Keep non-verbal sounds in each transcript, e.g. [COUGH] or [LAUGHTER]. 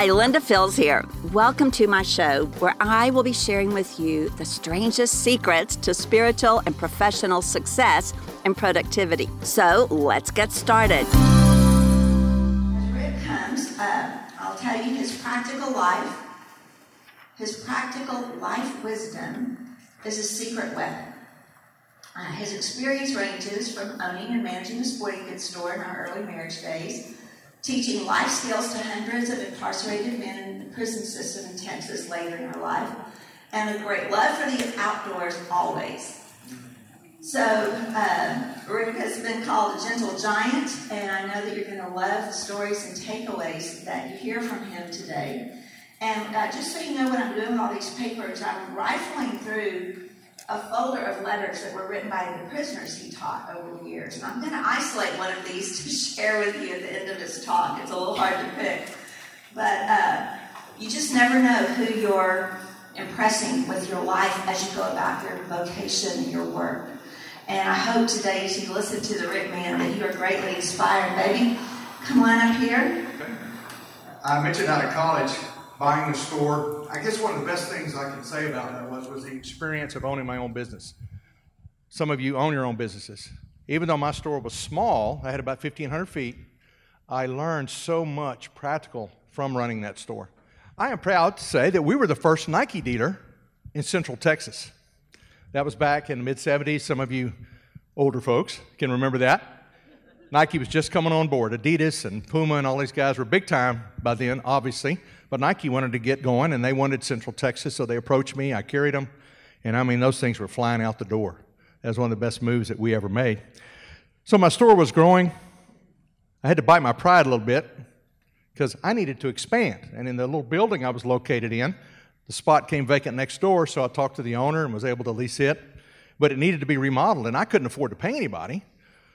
Hi, Linda Fields here. Welcome to my show where I will be sharing with you the strangest secrets to spiritual and professional success and productivity. So let's get started. As Rick comes, uh, I'll tell you his practical life. His practical life wisdom is a secret weapon. Uh, his experience ranges from owning and managing a sporting goods store in our early marriage days teaching life skills to hundreds of incarcerated men in the prison system in Texas later in her life, and a great love for the outdoors always. So, Rick has been called a gentle giant, and I know that you're going to love the stories and takeaways that you hear from him today. And uh, just so you know what I'm doing with all these papers, I'm rifling through a folder of letters that were written by the prisoners he taught over the years. And I'm going to isolate one of these [LAUGHS] to share with you at the end of this talk. It's a little hard to pick. But uh, you just never know who you're impressing with your life as you go about your vocation and your work. And I hope today, as you listen to the Rick Man, that you are greatly inspired. Baby, come on up here. I mentioned out of college, buying the store. I guess one of the best things I can say about that was was the experience of owning my own business. Some of you own your own businesses. Even though my store was small, I had about 1,500 feet. I learned so much practical from running that store. I am proud to say that we were the first Nike dealer in Central Texas. That was back in the mid 70s. Some of you older folks can remember that. Nike was just coming on board. Adidas and Puma and all these guys were big time by then, obviously. But Nike wanted to get going, and they wanted Central Texas, so they approached me. I carried them, and I mean, those things were flying out the door. That was one of the best moves that we ever made. So my store was growing. I had to bite my pride a little bit because I needed to expand. And in the little building I was located in, the spot came vacant next door, so I talked to the owner and was able to lease it. But it needed to be remodeled, and I couldn't afford to pay anybody.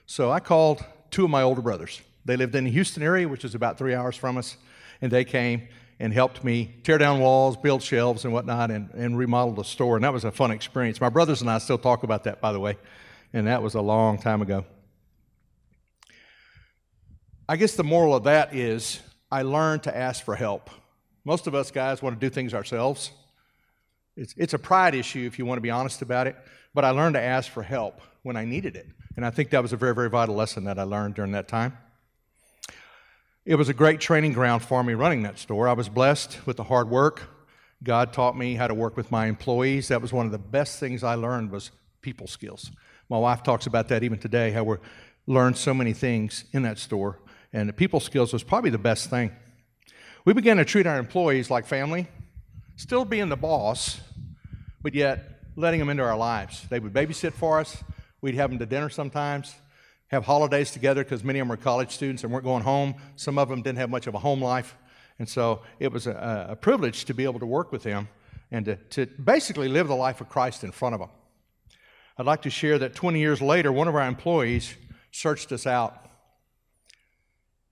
So I called two of my older brothers. They lived in the Houston area, which is about three hours from us, and they came and helped me tear down walls, build shelves and whatnot, and, and remodel the store. And that was a fun experience. My brothers and I still talk about that, by the way, and that was a long time ago. I guess the moral of that is I learned to ask for help. Most of us guys want to do things ourselves. It's, it's a pride issue if you want to be honest about it, but I learned to ask for help when I needed it. And I think that was a very, very vital lesson that I learned during that time. It was a great training ground for me running that store. I was blessed with the hard work. God taught me how to work with my employees. That was one of the best things I learned was people skills. My wife talks about that even today, how we learned so many things in that store. And the people skills was probably the best thing. We began to treat our employees like family, still being the boss, but yet letting them into our lives. They would babysit for us. We'd have them to dinner sometimes, have holidays together because many of them were college students and weren't going home. Some of them didn't have much of a home life. And so it was a, a privilege to be able to work with them and to, to basically live the life of Christ in front of them. I'd like to share that 20 years later, one of our employees searched us out.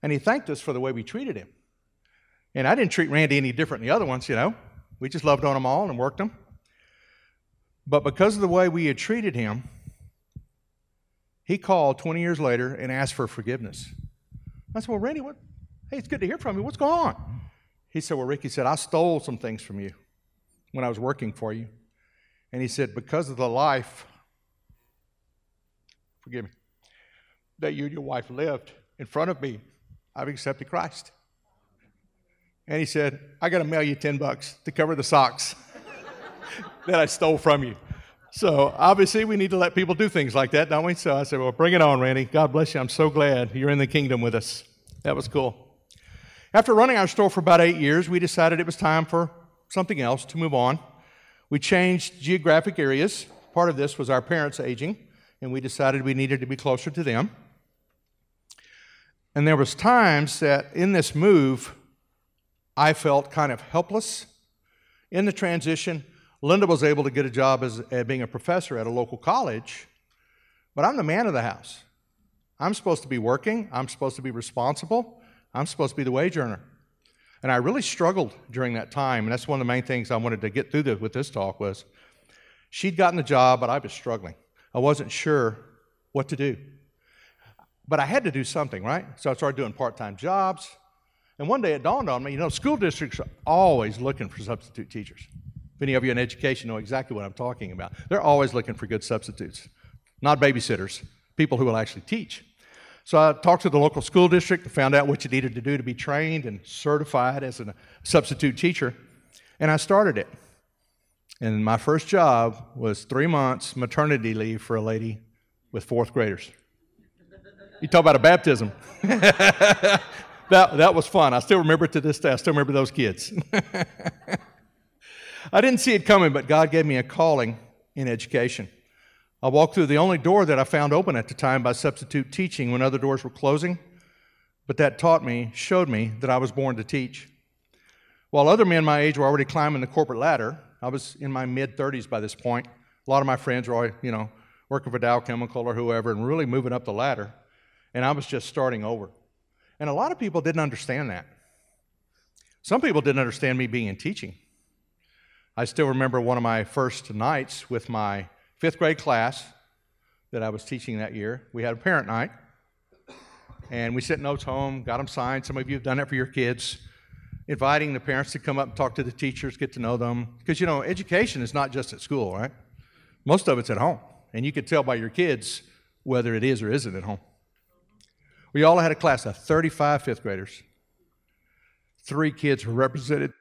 And he thanked us for the way we treated him. And I didn't treat Randy any different than the other ones, you know. We just loved on them all and worked them. But because of the way we had treated him, he called 20 years later and asked for forgiveness. I said, Well, Randy, what? Hey, it's good to hear from you. What's going on? He said, Well, Ricky said, I stole some things from you when I was working for you. And he said, Because of the life, forgive me, that you and your wife lived in front of me, I've accepted Christ. And he said, I got to mail you 10 bucks to cover the socks [LAUGHS] that I stole from you. So obviously, we need to let people do things like that, don't we? So I said, Well, bring it on, Randy. God bless you. I'm so glad you're in the kingdom with us. That was cool. After running our store for about eight years, we decided it was time for something else to move on. We changed geographic areas. Part of this was our parents aging, and we decided we needed to be closer to them. And there was times that in this move, I felt kind of helpless in the transition Linda was able to get a job as uh, being a professor at a local college, but I'm the man of the house. I'm supposed to be working, I'm supposed to be responsible, I'm supposed to be the wage earner. And I really struggled during that time, and that's one of the main things I wanted to get through with this talk was she'd gotten the job, but I was struggling. I wasn't sure what to do. But I had to do something, right? So I started doing part-time jobs. And one day it dawned on me, you know, school districts are always looking for substitute teachers. If any of you in education know exactly what I'm talking about, they're always looking for good substitutes, not babysitters, people who will actually teach. So I talked to the local school district, found out what you needed to do to be trained and certified as a substitute teacher, and I started it. And my first job was three months maternity leave for a lady with fourth graders. You talk about a baptism. [LAUGHS] that, that was fun. I still remember it to this day. I still remember those kids. [LAUGHS] I didn't see it coming, but God gave me a calling in education. I walked through the only door that I found open at the time by substitute teaching when other doors were closing, but that taught me, showed me that I was born to teach. While other men my age were already climbing the corporate ladder, I was in my mid 30s by this point. A lot of my friends were, you know, working for Dow Chemical or whoever and really moving up the ladder, and I was just starting over. And a lot of people didn't understand that. Some people didn't understand me being in teaching. I still remember one of my first nights with my fifth grade class that I was teaching that year. We had a parent night, and we sent notes home, got them signed. Some of you have done it for your kids, inviting the parents to come up and talk to the teachers, get to know them. Because, you know, education is not just at school, right? Most of it's at home, and you can tell by your kids whether it is or isn't at home. We all had a class of 35 fifth graders. Three kids were represented.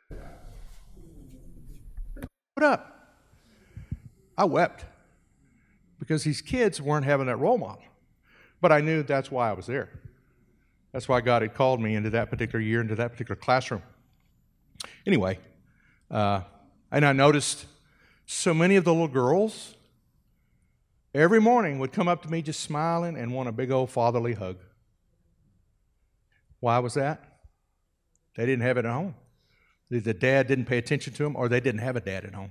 What up? I wept because these kids weren't having that role model. But I knew that's why I was there. That's why God had called me into that particular year, into that particular classroom. Anyway, uh, and I noticed so many of the little girls every morning would come up to me just smiling and want a big old fatherly hug. Why was that? They didn't have it at home. Either the dad didn't pay attention to them or they didn't have a dad at home.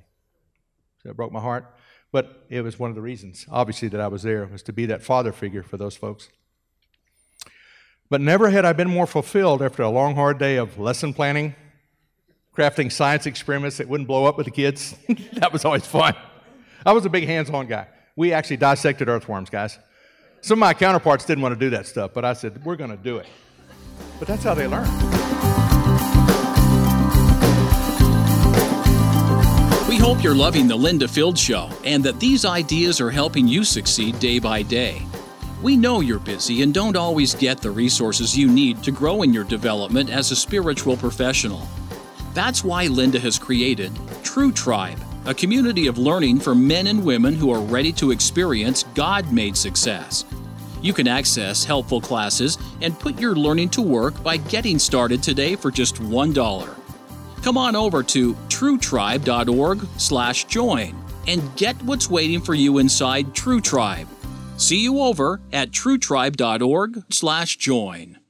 So it broke my heart. But it was one of the reasons, obviously, that I was there, was to be that father figure for those folks. But never had I been more fulfilled after a long, hard day of lesson planning, crafting science experiments that wouldn't blow up with the kids. [LAUGHS] that was always fun. I was a big hands on guy. We actually dissected earthworms, guys. Some of my counterparts didn't want to do that stuff, but I said, we're going to do it. But that's how they learn. We hope you're loving the Linda Field Show and that these ideas are helping you succeed day by day. We know you're busy and don't always get the resources you need to grow in your development as a spiritual professional. That's why Linda has created True Tribe, a community of learning for men and women who are ready to experience God made success. You can access helpful classes and put your learning to work by getting started today for just $1 come on over to truetribe.org/join and get what's waiting for you inside True Tribe. See you over at truetribe.org/join.